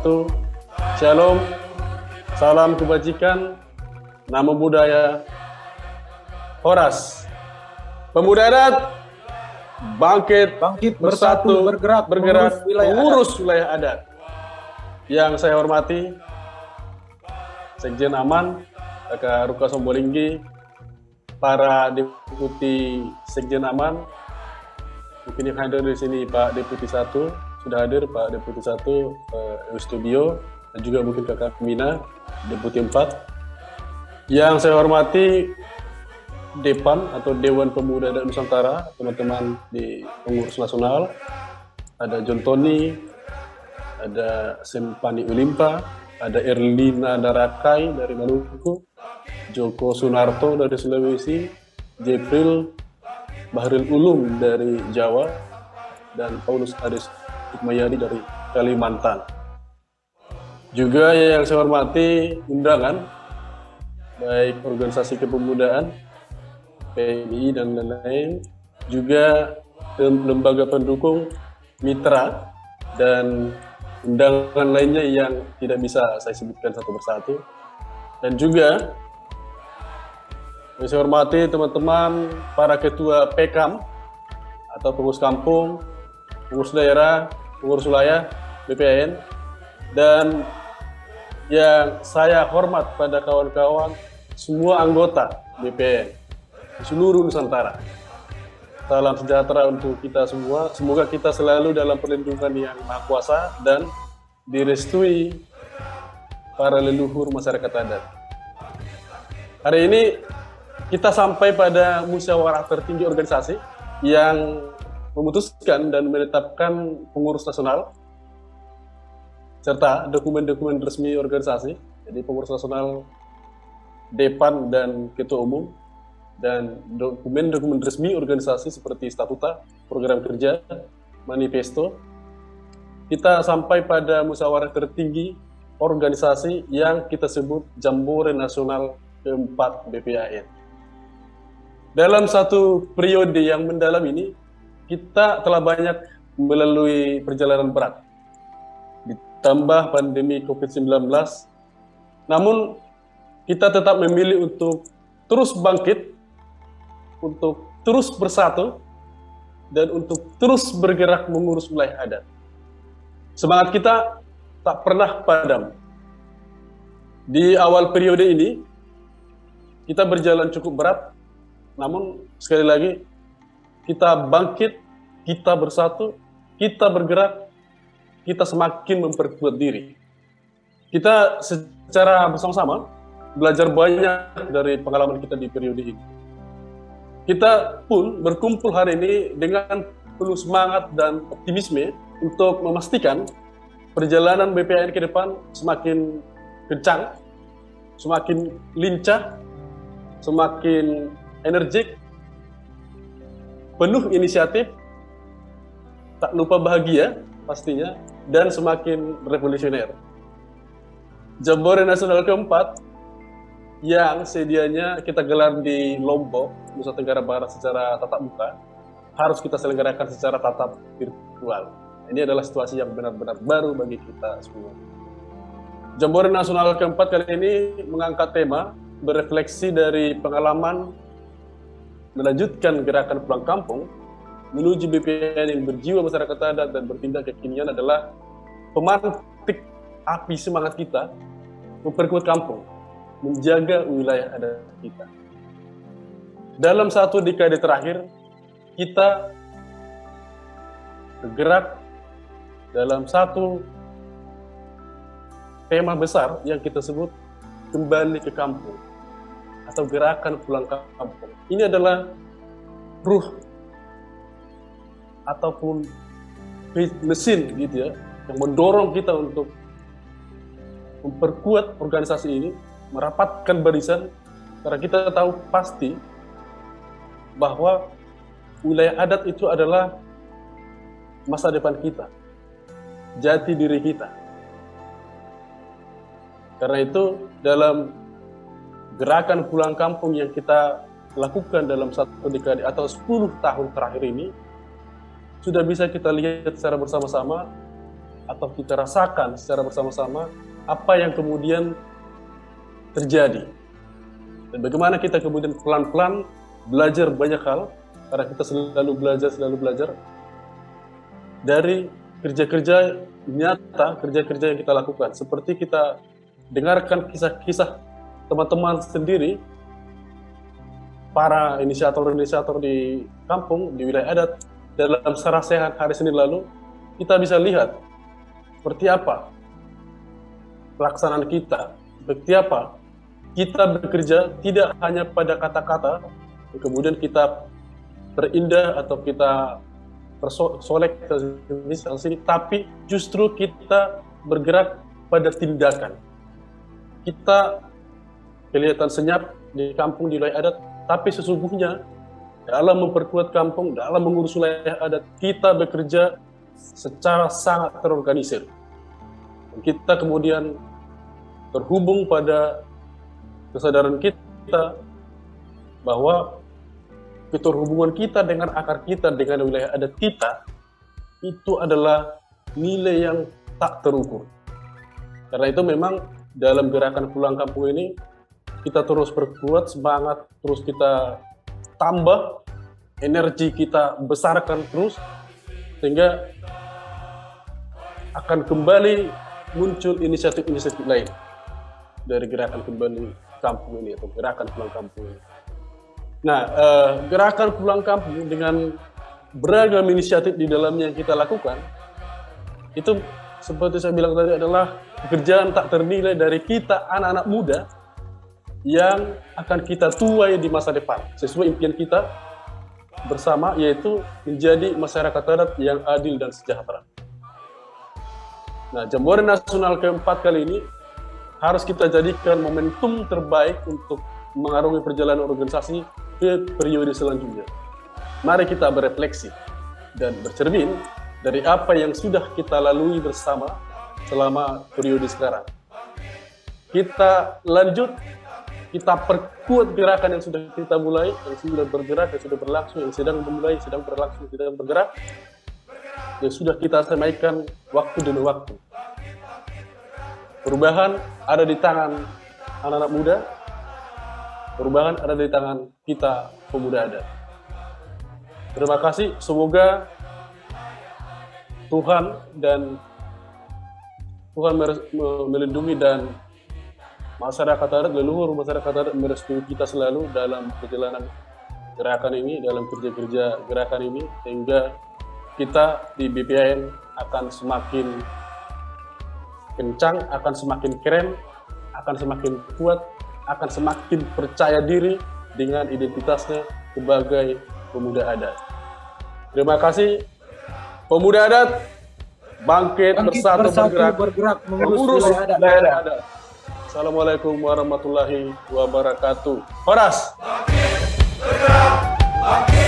Wabarakatuh. Shalom, salam kebajikan, nama budaya, Horas. Pemuda adat, bangkit, Bangkit bersatu, bersatu, bergerak, bergerak, mengurus wilayah mengurus wilayah adat. Yang saya hormati, Sekjen Aman, Kakak Ruka Sombolinggi, para deputi Sekjen Aman, mungkin yang hadir di sini Pak Deputi 1, sudah hadir Pak Deputi 1 eh, Studio, dan juga mungkin Kakak Mina, Deputi 4. Yang saya hormati Depan atau Dewan Pemuda dan Nusantara, teman-teman di pengurus nasional, ada John Tony, ada Sempani Ulimpa, ada Erlina Darakai dari Maluku, Joko Sunarto dari Sulawesi, Jepril Bahril Ulum dari Jawa, dan Paulus Adis Hikmayadi dari Kalimantan. Juga yang saya hormati undangan, baik organisasi kepemudaan, PMI dan lain-lain, juga lem- lembaga pendukung, mitra, dan undangan lainnya yang tidak bisa saya sebutkan satu persatu. Dan juga saya hormati teman-teman para ketua PKAM atau pengurus kampung, pengurus daerah, pengurus wilayah, BPN, dan yang saya hormat pada kawan-kawan semua anggota BPN di seluruh Nusantara. Salam sejahtera untuk kita semua. Semoga kita selalu dalam perlindungan yang maha kuasa dan direstui para leluhur masyarakat adat. Hari ini kita sampai pada musyawarah tertinggi organisasi yang memutuskan dan menetapkan pengurus nasional serta dokumen-dokumen resmi organisasi. Jadi pengurus nasional, depan dan ketua umum dan dokumen-dokumen resmi organisasi seperti statuta, program kerja, manifesto. Kita sampai pada musyawarah tertinggi organisasi yang kita sebut Jambore Nasional keempat BPAN. Dalam satu periode yang mendalam ini, kita telah banyak melalui perjalanan berat. Ditambah pandemi COVID-19, namun kita tetap memilih untuk terus bangkit untuk terus bersatu dan untuk terus bergerak mengurus wilayah adat. Semangat kita tak pernah padam. Di awal periode ini, kita berjalan cukup berat, namun sekali lagi, kita bangkit, kita bersatu, kita bergerak, kita semakin memperkuat diri. Kita secara bersama-sama belajar banyak dari pengalaman kita di periode ini kita pun berkumpul hari ini dengan penuh semangat dan optimisme untuk memastikan perjalanan BPN ke depan semakin kencang, semakin lincah, semakin energik, penuh inisiatif, tak lupa bahagia pastinya, dan semakin revolusioner. Jambore Nasional keempat yang sedianya kita gelar di Lombok, Nusa Tenggara Barat secara tatap muka, harus kita selenggarakan secara tatap virtual. Ini adalah situasi yang benar-benar baru bagi kita semua. Jambore Nasional keempat kali ini mengangkat tema berefleksi dari pengalaman melanjutkan gerakan pulang kampung menuju BPN yang berjiwa masyarakat adat dan bertindak kekinian adalah pemantik api semangat kita memperkuat kampung menjaga wilayah adat kita. Dalam satu dekade terakhir, kita bergerak dalam satu tema besar yang kita sebut kembali ke kampung atau gerakan pulang kampung. Ini adalah ruh ataupun mesin gitu ya yang mendorong kita untuk memperkuat organisasi ini merapatkan barisan karena kita tahu pasti bahwa wilayah adat itu adalah masa depan kita, jati diri kita. Karena itu dalam gerakan pulang kampung yang kita lakukan dalam satu dekade atau 10 tahun terakhir ini, sudah bisa kita lihat secara bersama-sama atau kita rasakan secara bersama-sama apa yang kemudian terjadi. Dan bagaimana kita kemudian pelan-pelan belajar banyak hal, karena kita selalu belajar, selalu belajar, dari kerja-kerja nyata, kerja-kerja yang kita lakukan. Seperti kita dengarkan kisah-kisah teman-teman sendiri, para inisiator-inisiator di kampung, di wilayah adat, dalam sarasehan hari Senin lalu, kita bisa lihat seperti apa pelaksanaan kita, seperti apa kita bekerja tidak hanya pada kata-kata, kemudian kita terindah atau kita tersolek ke sini, tapi justru kita bergerak pada tindakan. Kita kelihatan senyap di kampung di wilayah adat, tapi sesungguhnya dalam memperkuat kampung, dalam mengurus wilayah adat, kita bekerja secara sangat terorganisir. Kita kemudian terhubung pada kesadaran kita bahwa keterhubungan kita dengan akar kita dengan wilayah adat kita itu adalah nilai yang tak terukur. Karena itu memang dalam gerakan pulang kampung ini kita terus berkuat semangat, terus kita tambah energi kita besarkan terus sehingga akan kembali muncul inisiatif-inisiatif lain dari gerakan kembali kampung ini atau gerakan pulang kampung ini. Nah, eh, gerakan pulang kampung dengan beragam inisiatif di dalamnya yang kita lakukan, itu seperti saya bilang tadi adalah pekerjaan tak ternilai dari kita anak-anak muda yang akan kita tuai di masa depan sesuai impian kita bersama yaitu menjadi masyarakat adat yang adil dan sejahtera. Nah, Jambore Nasional keempat kali ini harus kita jadikan momentum terbaik untuk mengarungi perjalanan organisasi ke periode selanjutnya. Mari kita berefleksi dan bercermin dari apa yang sudah kita lalui bersama selama periode sekarang. Kita lanjut, kita perkuat gerakan yang sudah kita mulai, yang sudah bergerak, yang sudah berlangsung, yang sedang memulai, sedang berlangsung, sedang bergerak, yang sudah kita semaikan waktu demi waktu. Perubahan ada di tangan anak-anak muda, perubahan ada di tangan kita pemuda adat. Terima kasih, semoga Tuhan dan Tuhan melindungi dan masyarakat adat, leluhur masyarakat adat merestui kita selalu dalam perjalanan gerakan ini, dalam kerja-kerja gerakan ini, sehingga kita di BPN akan semakin kencang, akan semakin keren, akan semakin kuat, akan semakin percaya diri dengan identitasnya sebagai pemuda adat. Terima kasih pemuda adat bangkit, bangkit bersatu, bersatu bergerak, bergerak mengurus daerah adat. Assalamualaikum warahmatullahi wabarakatuh. Horas. Bangkit.